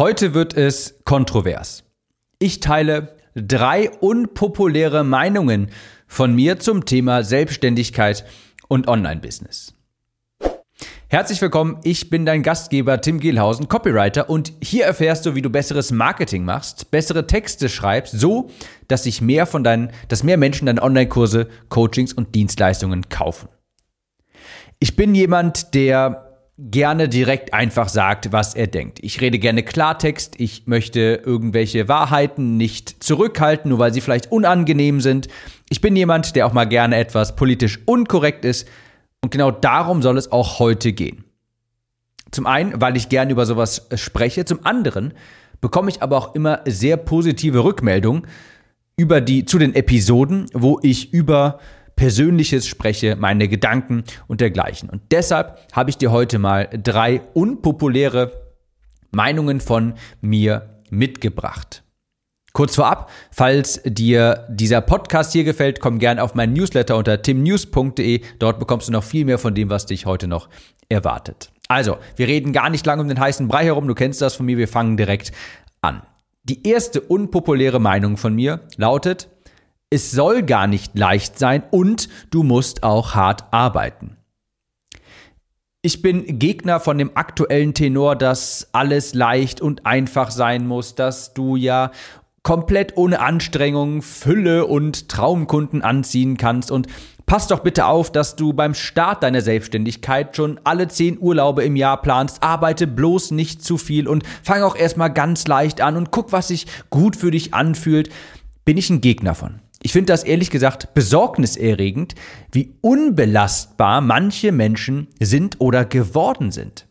Heute wird es kontrovers. Ich teile drei unpopuläre Meinungen von mir zum Thema Selbstständigkeit und Online-Business. Herzlich willkommen, ich bin dein Gastgeber Tim Gehlhausen, Copywriter und hier erfährst du, wie du besseres Marketing machst, bessere Texte schreibst, so, dass sich mehr von deinen, dass mehr Menschen deine Online-Kurse, Coachings und Dienstleistungen kaufen. Ich bin jemand, der gerne direkt einfach sagt, was er denkt. Ich rede gerne Klartext, ich möchte irgendwelche Wahrheiten nicht zurückhalten, nur weil sie vielleicht unangenehm sind. Ich bin jemand, der auch mal gerne etwas politisch unkorrekt ist und genau darum soll es auch heute gehen. Zum einen, weil ich gerne über sowas spreche, zum anderen bekomme ich aber auch immer sehr positive Rückmeldungen über die zu den Episoden, wo ich über Persönliches spreche, meine Gedanken und dergleichen. Und deshalb habe ich dir heute mal drei unpopuläre Meinungen von mir mitgebracht. Kurz vorab, falls dir dieser Podcast hier gefällt, komm gerne auf meinen Newsletter unter timnews.de. Dort bekommst du noch viel mehr von dem, was dich heute noch erwartet. Also, wir reden gar nicht lange um den heißen Brei herum. Du kennst das von mir. Wir fangen direkt an. Die erste unpopuläre Meinung von mir lautet, es soll gar nicht leicht sein und du musst auch hart arbeiten. Ich bin Gegner von dem aktuellen Tenor, dass alles leicht und einfach sein muss, dass du ja komplett ohne Anstrengung Fülle und Traumkunden anziehen kannst und Pass doch bitte auf, dass du beim Start deiner Selbstständigkeit schon alle zehn Urlaube im Jahr planst. Arbeite bloß nicht zu viel und fang auch erstmal ganz leicht an und guck, was sich gut für dich anfühlt. Bin ich ein Gegner von. Ich finde das ehrlich gesagt besorgniserregend, wie unbelastbar manche Menschen sind oder geworden sind.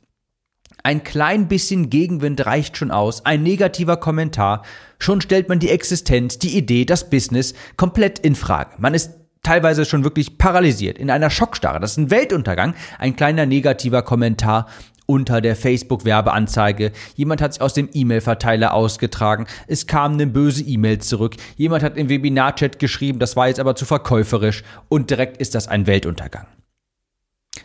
Ein klein bisschen Gegenwind reicht schon aus, ein negativer Kommentar, schon stellt man die Existenz, die Idee, das Business komplett in Frage. Man ist teilweise schon wirklich paralysiert, in einer Schockstarre. Das ist ein Weltuntergang, ein kleiner negativer Kommentar unter der Facebook-Werbeanzeige. Jemand hat sich aus dem E-Mail-Verteiler ausgetragen. Es kam eine böse E-Mail zurück. Jemand hat im Webinar-Chat geschrieben, das war jetzt aber zu verkäuferisch und direkt ist das ein Weltuntergang.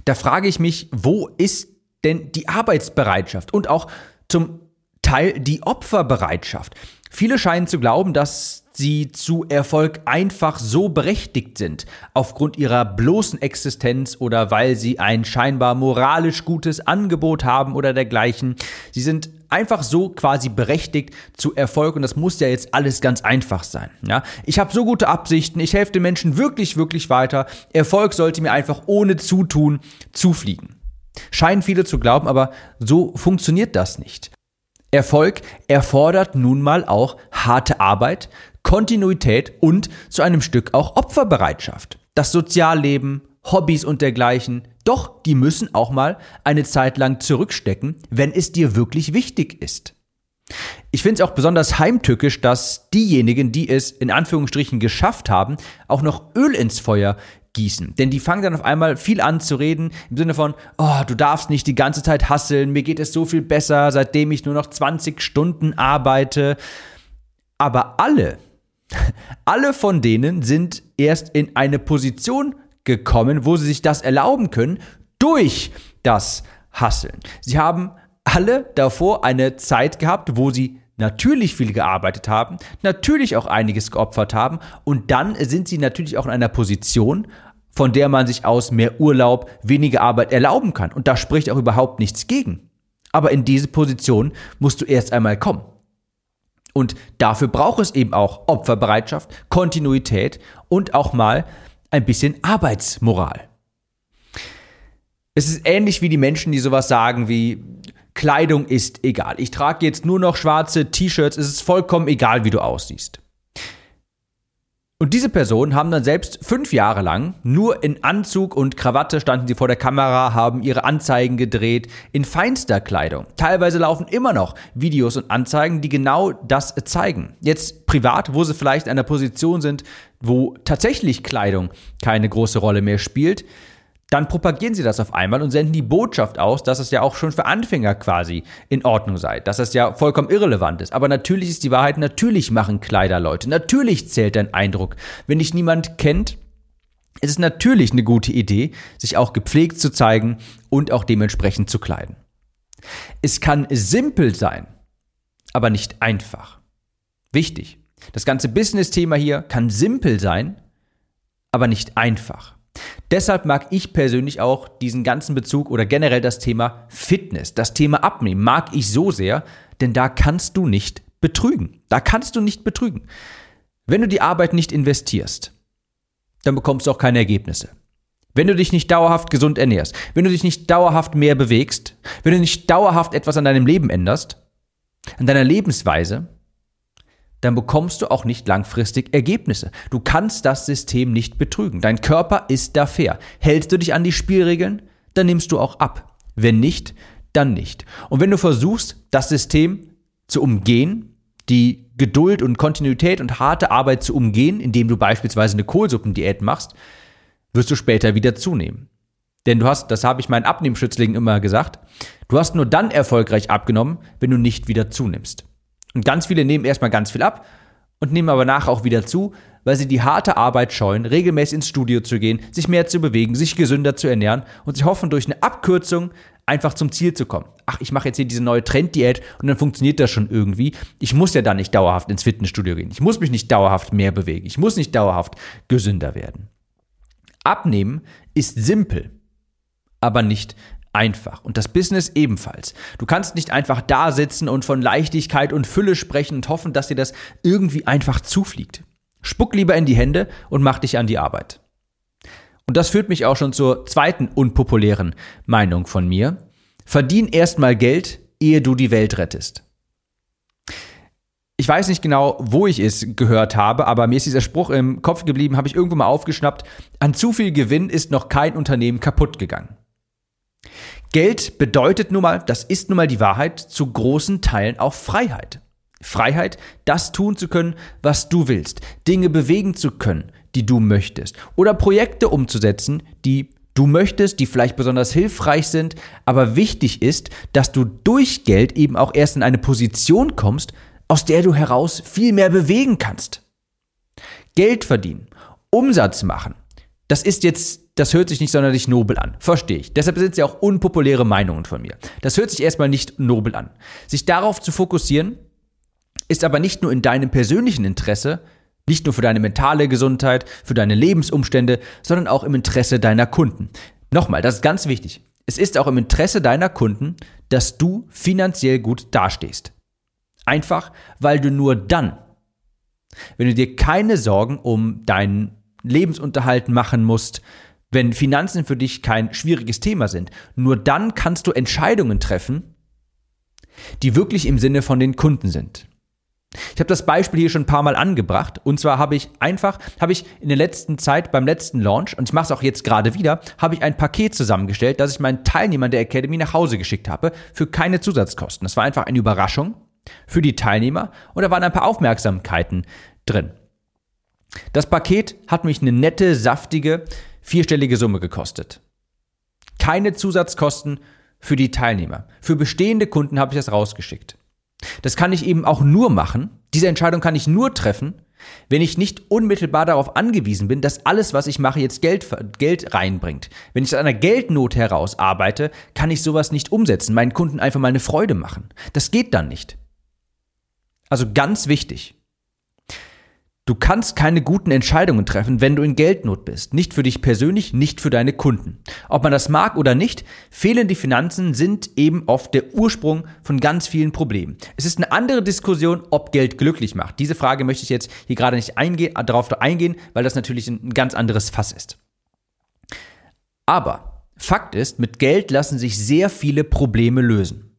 Da frage ich mich, wo ist denn die Arbeitsbereitschaft und auch zum Teil die Opferbereitschaft? Viele scheinen zu glauben, dass sie zu Erfolg einfach so berechtigt sind, aufgrund ihrer bloßen Existenz oder weil sie ein scheinbar moralisch gutes Angebot haben oder dergleichen. Sie sind einfach so quasi berechtigt zu Erfolg und das muss ja jetzt alles ganz einfach sein. Ja, ich habe so gute Absichten, ich helfe den Menschen wirklich, wirklich weiter. Erfolg sollte mir einfach ohne Zutun zufliegen. Scheinen viele zu glauben, aber so funktioniert das nicht. Erfolg erfordert nun mal auch harte Arbeit, Kontinuität und zu einem Stück auch Opferbereitschaft. Das Sozialleben, Hobbys und dergleichen, doch, die müssen auch mal eine Zeit lang zurückstecken, wenn es dir wirklich wichtig ist. Ich finde es auch besonders heimtückisch, dass diejenigen, die es in Anführungsstrichen geschafft haben, auch noch Öl ins Feuer gießen. Denn die fangen dann auf einmal viel an zu reden im Sinne von, oh, du darfst nicht die ganze Zeit hasseln, mir geht es so viel besser, seitdem ich nur noch 20 Stunden arbeite. Aber alle, alle von denen sind erst in eine Position gekommen, wo sie sich das erlauben können durch das Hasseln. Sie haben alle davor eine Zeit gehabt, wo sie natürlich viel gearbeitet haben, natürlich auch einiges geopfert haben und dann sind sie natürlich auch in einer Position, von der man sich aus mehr Urlaub, weniger Arbeit erlauben kann. Und da spricht auch überhaupt nichts gegen. Aber in diese Position musst du erst einmal kommen. Und dafür braucht es eben auch Opferbereitschaft, Kontinuität und auch mal ein bisschen Arbeitsmoral. Es ist ähnlich wie die Menschen, die sowas sagen wie Kleidung ist egal. Ich trage jetzt nur noch schwarze T-Shirts, es ist vollkommen egal, wie du aussiehst. Und diese Personen haben dann selbst fünf Jahre lang nur in Anzug und Krawatte standen sie vor der Kamera, haben ihre Anzeigen gedreht, in feinster Kleidung. Teilweise laufen immer noch Videos und Anzeigen, die genau das zeigen. Jetzt privat, wo sie vielleicht in einer Position sind, wo tatsächlich Kleidung keine große Rolle mehr spielt, dann propagieren sie das auf einmal und senden die Botschaft aus, dass es ja auch schon für Anfänger quasi in Ordnung sei, dass es ja vollkommen irrelevant ist. Aber natürlich ist die Wahrheit, natürlich machen Kleider Leute, natürlich zählt dein Eindruck. Wenn dich niemand kennt, ist es natürlich eine gute Idee, sich auch gepflegt zu zeigen und auch dementsprechend zu kleiden. Es kann simpel sein, aber nicht einfach. Wichtig. Das ganze Business-Thema hier kann simpel sein, aber nicht einfach. Deshalb mag ich persönlich auch diesen ganzen Bezug oder generell das Thema Fitness, das Thema Abnehmen, mag ich so sehr, denn da kannst du nicht betrügen. Da kannst du nicht betrügen. Wenn du die Arbeit nicht investierst, dann bekommst du auch keine Ergebnisse. Wenn du dich nicht dauerhaft gesund ernährst, wenn du dich nicht dauerhaft mehr bewegst, wenn du nicht dauerhaft etwas an deinem Leben änderst, an deiner Lebensweise, dann bekommst du auch nicht langfristig Ergebnisse. Du kannst das System nicht betrügen. Dein Körper ist da fair. Hältst du dich an die Spielregeln, dann nimmst du auch ab. Wenn nicht, dann nicht. Und wenn du versuchst, das System zu umgehen, die Geduld und Kontinuität und harte Arbeit zu umgehen, indem du beispielsweise eine Kohlsuppendiät machst, wirst du später wieder zunehmen. Denn du hast, das habe ich meinen Abnehmschützlingen immer gesagt, du hast nur dann erfolgreich abgenommen, wenn du nicht wieder zunimmst. Und ganz viele nehmen erstmal ganz viel ab und nehmen aber nachher auch wieder zu, weil sie die harte Arbeit scheuen, regelmäßig ins Studio zu gehen, sich mehr zu bewegen, sich gesünder zu ernähren und sie hoffen, durch eine Abkürzung einfach zum Ziel zu kommen. Ach, ich mache jetzt hier diese neue Trenddiät und dann funktioniert das schon irgendwie. Ich muss ja dann nicht dauerhaft ins Fitnessstudio gehen. Ich muss mich nicht dauerhaft mehr bewegen. Ich muss nicht dauerhaft gesünder werden. Abnehmen ist simpel, aber nicht einfach. Und das Business ebenfalls. Du kannst nicht einfach da sitzen und von Leichtigkeit und Fülle sprechen und hoffen, dass dir das irgendwie einfach zufliegt. Spuck lieber in die Hände und mach dich an die Arbeit. Und das führt mich auch schon zur zweiten unpopulären Meinung von mir. Verdien erstmal Geld, ehe du die Welt rettest. Ich weiß nicht genau, wo ich es gehört habe, aber mir ist dieser Spruch im Kopf geblieben, habe ich irgendwo mal aufgeschnappt. An zu viel Gewinn ist noch kein Unternehmen kaputt gegangen. Geld bedeutet nun mal, das ist nun mal die Wahrheit, zu großen Teilen auch Freiheit. Freiheit, das tun zu können, was du willst, Dinge bewegen zu können, die du möchtest, oder Projekte umzusetzen, die du möchtest, die vielleicht besonders hilfreich sind, aber wichtig ist, dass du durch Geld eben auch erst in eine Position kommst, aus der du heraus viel mehr bewegen kannst. Geld verdienen, Umsatz machen, das ist jetzt das hört sich nicht sonderlich nobel an. Verstehe ich. Deshalb sind es ja auch unpopuläre Meinungen von mir. Das hört sich erstmal nicht nobel an. Sich darauf zu fokussieren, ist aber nicht nur in deinem persönlichen Interesse, nicht nur für deine mentale Gesundheit, für deine Lebensumstände, sondern auch im Interesse deiner Kunden. Nochmal, das ist ganz wichtig. Es ist auch im Interesse deiner Kunden, dass du finanziell gut dastehst. Einfach, weil du nur dann, wenn du dir keine Sorgen um deinen Lebensunterhalt machen musst, wenn Finanzen für dich kein schwieriges Thema sind. Nur dann kannst du Entscheidungen treffen, die wirklich im Sinne von den Kunden sind. Ich habe das Beispiel hier schon ein paar Mal angebracht. Und zwar habe ich einfach, habe ich in der letzten Zeit beim letzten Launch, und ich mache es auch jetzt gerade wieder, habe ich ein Paket zusammengestellt, das ich meinen Teilnehmern der Academy nach Hause geschickt habe, für keine Zusatzkosten. Das war einfach eine Überraschung für die Teilnehmer und da waren ein paar Aufmerksamkeiten drin. Das Paket hat mich eine nette, saftige, vierstellige Summe gekostet. Keine Zusatzkosten für die Teilnehmer. Für bestehende Kunden habe ich das rausgeschickt. Das kann ich eben auch nur machen. Diese Entscheidung kann ich nur treffen, wenn ich nicht unmittelbar darauf angewiesen bin, dass alles, was ich mache, jetzt Geld, Geld reinbringt. Wenn ich aus einer Geldnot heraus arbeite, kann ich sowas nicht umsetzen, meinen Kunden einfach mal eine Freude machen. Das geht dann nicht. Also ganz wichtig. Du kannst keine guten Entscheidungen treffen, wenn du in Geldnot bist. Nicht für dich persönlich, nicht für deine Kunden. Ob man das mag oder nicht, fehlende Finanzen sind eben oft der Ursprung von ganz vielen Problemen. Es ist eine andere Diskussion, ob Geld glücklich macht. Diese Frage möchte ich jetzt hier gerade nicht eingehen, darauf eingehen, weil das natürlich ein ganz anderes Fass ist. Aber Fakt ist, mit Geld lassen sich sehr viele Probleme lösen.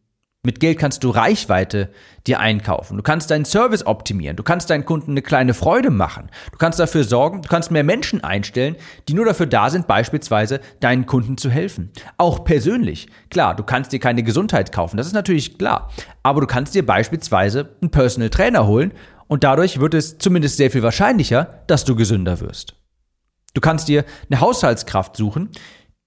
Mit Geld kannst du Reichweite dir einkaufen. Du kannst deinen Service optimieren. Du kannst deinen Kunden eine kleine Freude machen. Du kannst dafür sorgen, du kannst mehr Menschen einstellen, die nur dafür da sind, beispielsweise deinen Kunden zu helfen. Auch persönlich. Klar, du kannst dir keine Gesundheit kaufen. Das ist natürlich klar. Aber du kannst dir beispielsweise einen Personal Trainer holen und dadurch wird es zumindest sehr viel wahrscheinlicher, dass du gesünder wirst. Du kannst dir eine Haushaltskraft suchen,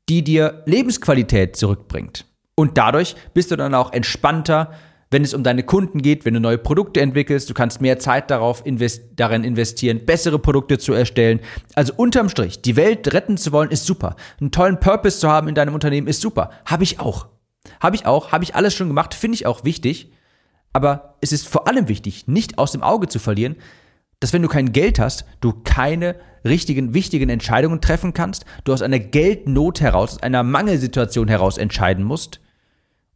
die dir Lebensqualität zurückbringt. Und dadurch bist du dann auch entspannter, wenn es um deine Kunden geht, wenn du neue Produkte entwickelst. Du kannst mehr Zeit darauf invest darin investieren, bessere Produkte zu erstellen. Also unterm Strich, die Welt retten zu wollen, ist super. Einen tollen Purpose zu haben in deinem Unternehmen ist super. Habe ich auch. Habe ich auch. Habe ich alles schon gemacht. Finde ich auch wichtig. Aber es ist vor allem wichtig, nicht aus dem Auge zu verlieren, dass wenn du kein Geld hast, du keine richtigen, wichtigen Entscheidungen treffen kannst, du aus einer Geldnot heraus, aus einer Mangelsituation heraus entscheiden musst.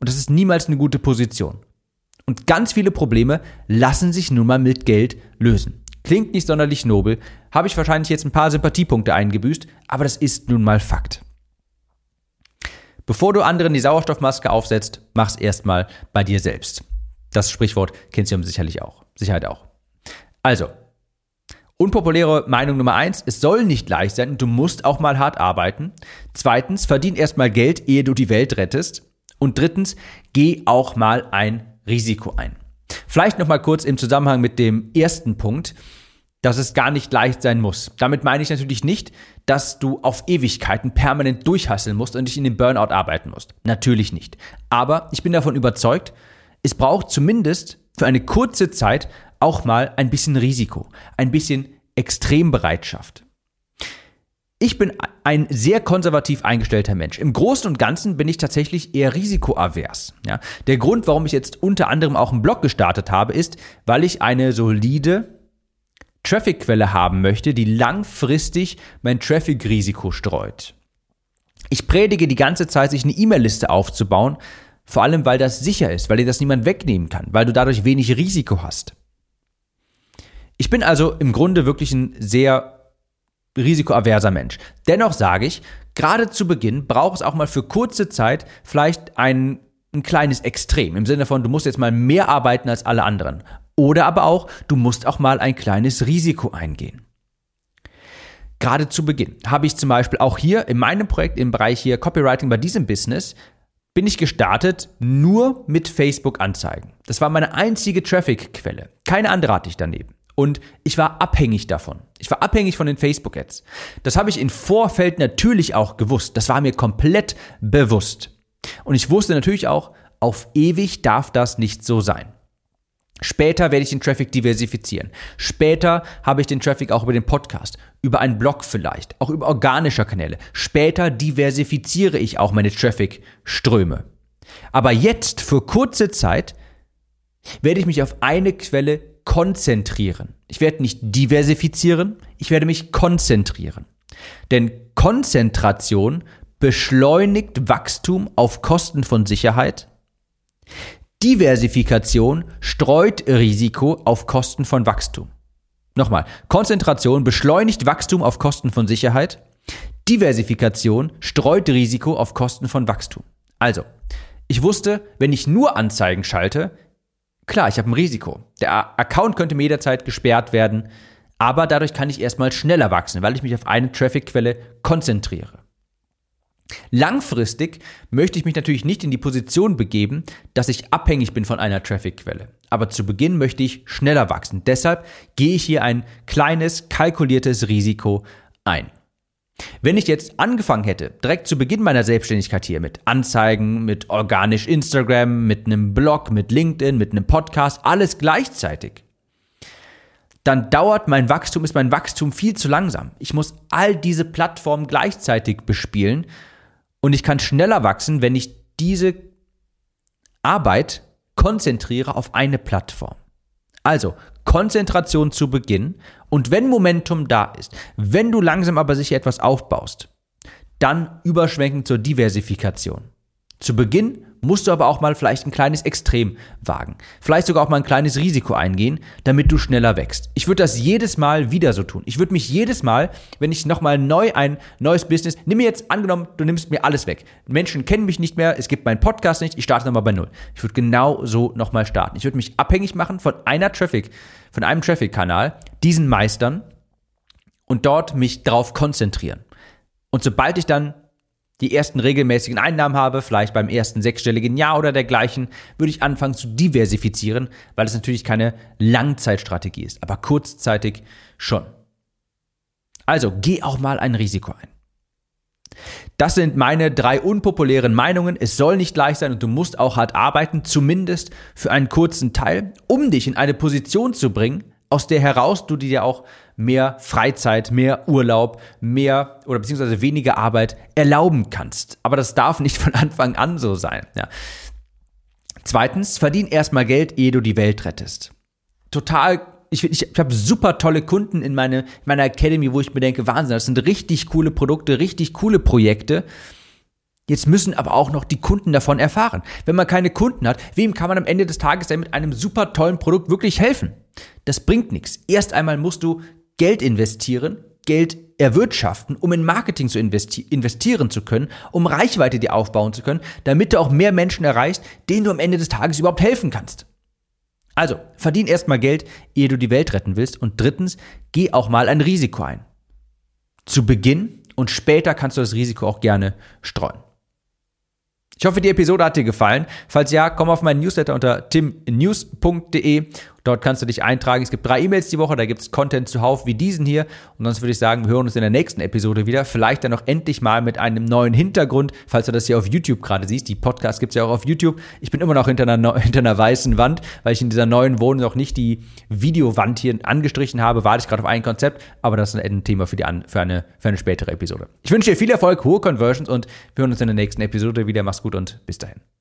Und das ist niemals eine gute Position. Und ganz viele Probleme lassen sich nun mal mit Geld lösen. Klingt nicht sonderlich nobel, habe ich wahrscheinlich jetzt ein paar Sympathiepunkte eingebüßt, aber das ist nun mal Fakt. Bevor du anderen die Sauerstoffmaske aufsetzt, mach's erstmal bei dir selbst. Das Sprichwort kennst du sicherlich auch. Sicherheit auch. Also, unpopuläre Meinung Nummer eins, es soll nicht leicht sein und du musst auch mal hart arbeiten. Zweitens, verdien erstmal Geld, ehe du die Welt rettest. Und drittens, geh auch mal ein Risiko ein. Vielleicht nochmal kurz im Zusammenhang mit dem ersten Punkt, dass es gar nicht leicht sein muss. Damit meine ich natürlich nicht, dass du auf Ewigkeiten permanent durchhasseln musst und dich in den Burnout arbeiten musst. Natürlich nicht. Aber ich bin davon überzeugt, es braucht zumindest für eine kurze Zeit auch mal ein bisschen Risiko, ein bisschen Extrembereitschaft. Ich bin ein sehr konservativ eingestellter Mensch. Im Großen und Ganzen bin ich tatsächlich eher risikoavers. Ja? Der Grund, warum ich jetzt unter anderem auch einen Blog gestartet habe, ist, weil ich eine solide Traffic-Quelle haben möchte, die langfristig mein Traffic-Risiko streut. Ich predige die ganze Zeit, sich eine E-Mail-Liste aufzubauen, vor allem weil das sicher ist, weil dir das niemand wegnehmen kann, weil du dadurch wenig Risiko hast. Ich bin also im Grunde wirklich ein sehr risikoaverser Mensch. Dennoch sage ich, gerade zu Beginn braucht es auch mal für kurze Zeit vielleicht ein, ein kleines Extrem. Im Sinne von, du musst jetzt mal mehr arbeiten als alle anderen. Oder aber auch, du musst auch mal ein kleines Risiko eingehen. Gerade zu Beginn habe ich zum Beispiel auch hier in meinem Projekt im Bereich hier Copywriting bei diesem Business bin ich gestartet nur mit Facebook-Anzeigen. Das war meine einzige Traffic-Quelle. Keine andere hatte ich daneben. Und ich war abhängig davon. Ich war abhängig von den Facebook-Ads. Das habe ich im Vorfeld natürlich auch gewusst. Das war mir komplett bewusst. Und ich wusste natürlich auch, auf ewig darf das nicht so sein. Später werde ich den Traffic diversifizieren. Später habe ich den Traffic auch über den Podcast, über einen Blog vielleicht, auch über organische Kanäle. Später diversifiziere ich auch meine Traffic-Ströme. Aber jetzt, für kurze Zeit, werde ich mich auf eine Quelle konzentrieren. Ich werde nicht diversifizieren, ich werde mich konzentrieren. Denn Konzentration beschleunigt Wachstum auf Kosten von Sicherheit. Diversifikation streut Risiko auf Kosten von Wachstum. Nochmal, Konzentration beschleunigt Wachstum auf Kosten von Sicherheit. Diversifikation streut Risiko auf Kosten von Wachstum. Also, ich wusste, wenn ich nur Anzeigen schalte, Klar, ich habe ein Risiko. Der Account könnte mir jederzeit gesperrt werden, aber dadurch kann ich erstmal schneller wachsen, weil ich mich auf eine Traffic-Quelle konzentriere. Langfristig möchte ich mich natürlich nicht in die Position begeben, dass ich abhängig bin von einer Traffic-Quelle. Aber zu Beginn möchte ich schneller wachsen. Deshalb gehe ich hier ein kleines, kalkuliertes Risiko ein. Wenn ich jetzt angefangen hätte, direkt zu Beginn meiner Selbstständigkeit hier mit Anzeigen, mit organisch Instagram, mit einem Blog, mit LinkedIn, mit einem Podcast, alles gleichzeitig, dann dauert mein Wachstum, ist mein Wachstum viel zu langsam. Ich muss all diese Plattformen gleichzeitig bespielen und ich kann schneller wachsen, wenn ich diese Arbeit konzentriere auf eine Plattform. Also Konzentration zu Beginn und wenn Momentum da ist, wenn du langsam aber sicher etwas aufbaust, dann überschwenken zur Diversifikation. Zu Beginn musst du aber auch mal vielleicht ein kleines Extrem wagen. Vielleicht sogar auch mal ein kleines Risiko eingehen, damit du schneller wächst. Ich würde das jedes Mal wieder so tun. Ich würde mich jedes Mal, wenn ich nochmal neu ein neues Business, nimm mir jetzt angenommen, du nimmst mir alles weg. Menschen kennen mich nicht mehr, es gibt meinen Podcast nicht, ich starte nochmal bei Null. Ich würde genau so nochmal starten. Ich würde mich abhängig machen von einer Traffic, von einem Traffic-Kanal, diesen meistern und dort mich drauf konzentrieren. Und sobald ich dann die ersten regelmäßigen Einnahmen habe, vielleicht beim ersten sechsstelligen Jahr oder dergleichen, würde ich anfangen zu diversifizieren, weil es natürlich keine Langzeitstrategie ist, aber kurzzeitig schon. Also geh auch mal ein Risiko ein. Das sind meine drei unpopulären Meinungen. Es soll nicht leicht sein und du musst auch hart arbeiten, zumindest für einen kurzen Teil, um dich in eine Position zu bringen, aus der heraus du dir auch mehr Freizeit, mehr Urlaub, mehr oder beziehungsweise weniger Arbeit erlauben kannst. Aber das darf nicht von Anfang an so sein. Ja. Zweitens, verdien erstmal Geld, ehe du die Welt rettest. Total ich, ich, ich habe super tolle Kunden in, meine, in meiner Academy, wo ich mir denke, Wahnsinn, das sind richtig coole Produkte, richtig coole Projekte. Jetzt müssen aber auch noch die Kunden davon erfahren. Wenn man keine Kunden hat, wem kann man am Ende des Tages denn mit einem super tollen Produkt wirklich helfen? Das bringt nichts. Erst einmal musst du Geld investieren, Geld erwirtschaften, um in Marketing zu investi investieren zu können, um Reichweite dir aufbauen zu können, damit du auch mehr Menschen erreichst, denen du am Ende des Tages überhaupt helfen kannst. Also, verdien erstmal Geld, ehe du die Welt retten willst. Und drittens, geh auch mal ein Risiko ein. Zu Beginn und später kannst du das Risiko auch gerne streuen. Ich hoffe, die Episode hat dir gefallen. Falls ja, komm auf meinen Newsletter unter timnews.de. Dort kannst du dich eintragen. Es gibt drei E-Mails die Woche, da gibt es Content zuhauf wie diesen hier. Und sonst würde ich sagen, wir hören uns in der nächsten Episode wieder. Vielleicht dann noch endlich mal mit einem neuen Hintergrund, falls du das hier auf YouTube gerade siehst. Die Podcast gibt es ja auch auf YouTube. Ich bin immer noch hinter einer, hinter einer weißen Wand, weil ich in dieser neuen Wohnung noch nicht die Videowand hier angestrichen habe. Warte ich gerade auf ein Konzept, aber das ist ein Thema für, die, für, eine, für eine spätere Episode. Ich wünsche dir viel Erfolg, hohe Conversions und wir hören uns in der nächsten Episode wieder. Mach's gut und bis dahin.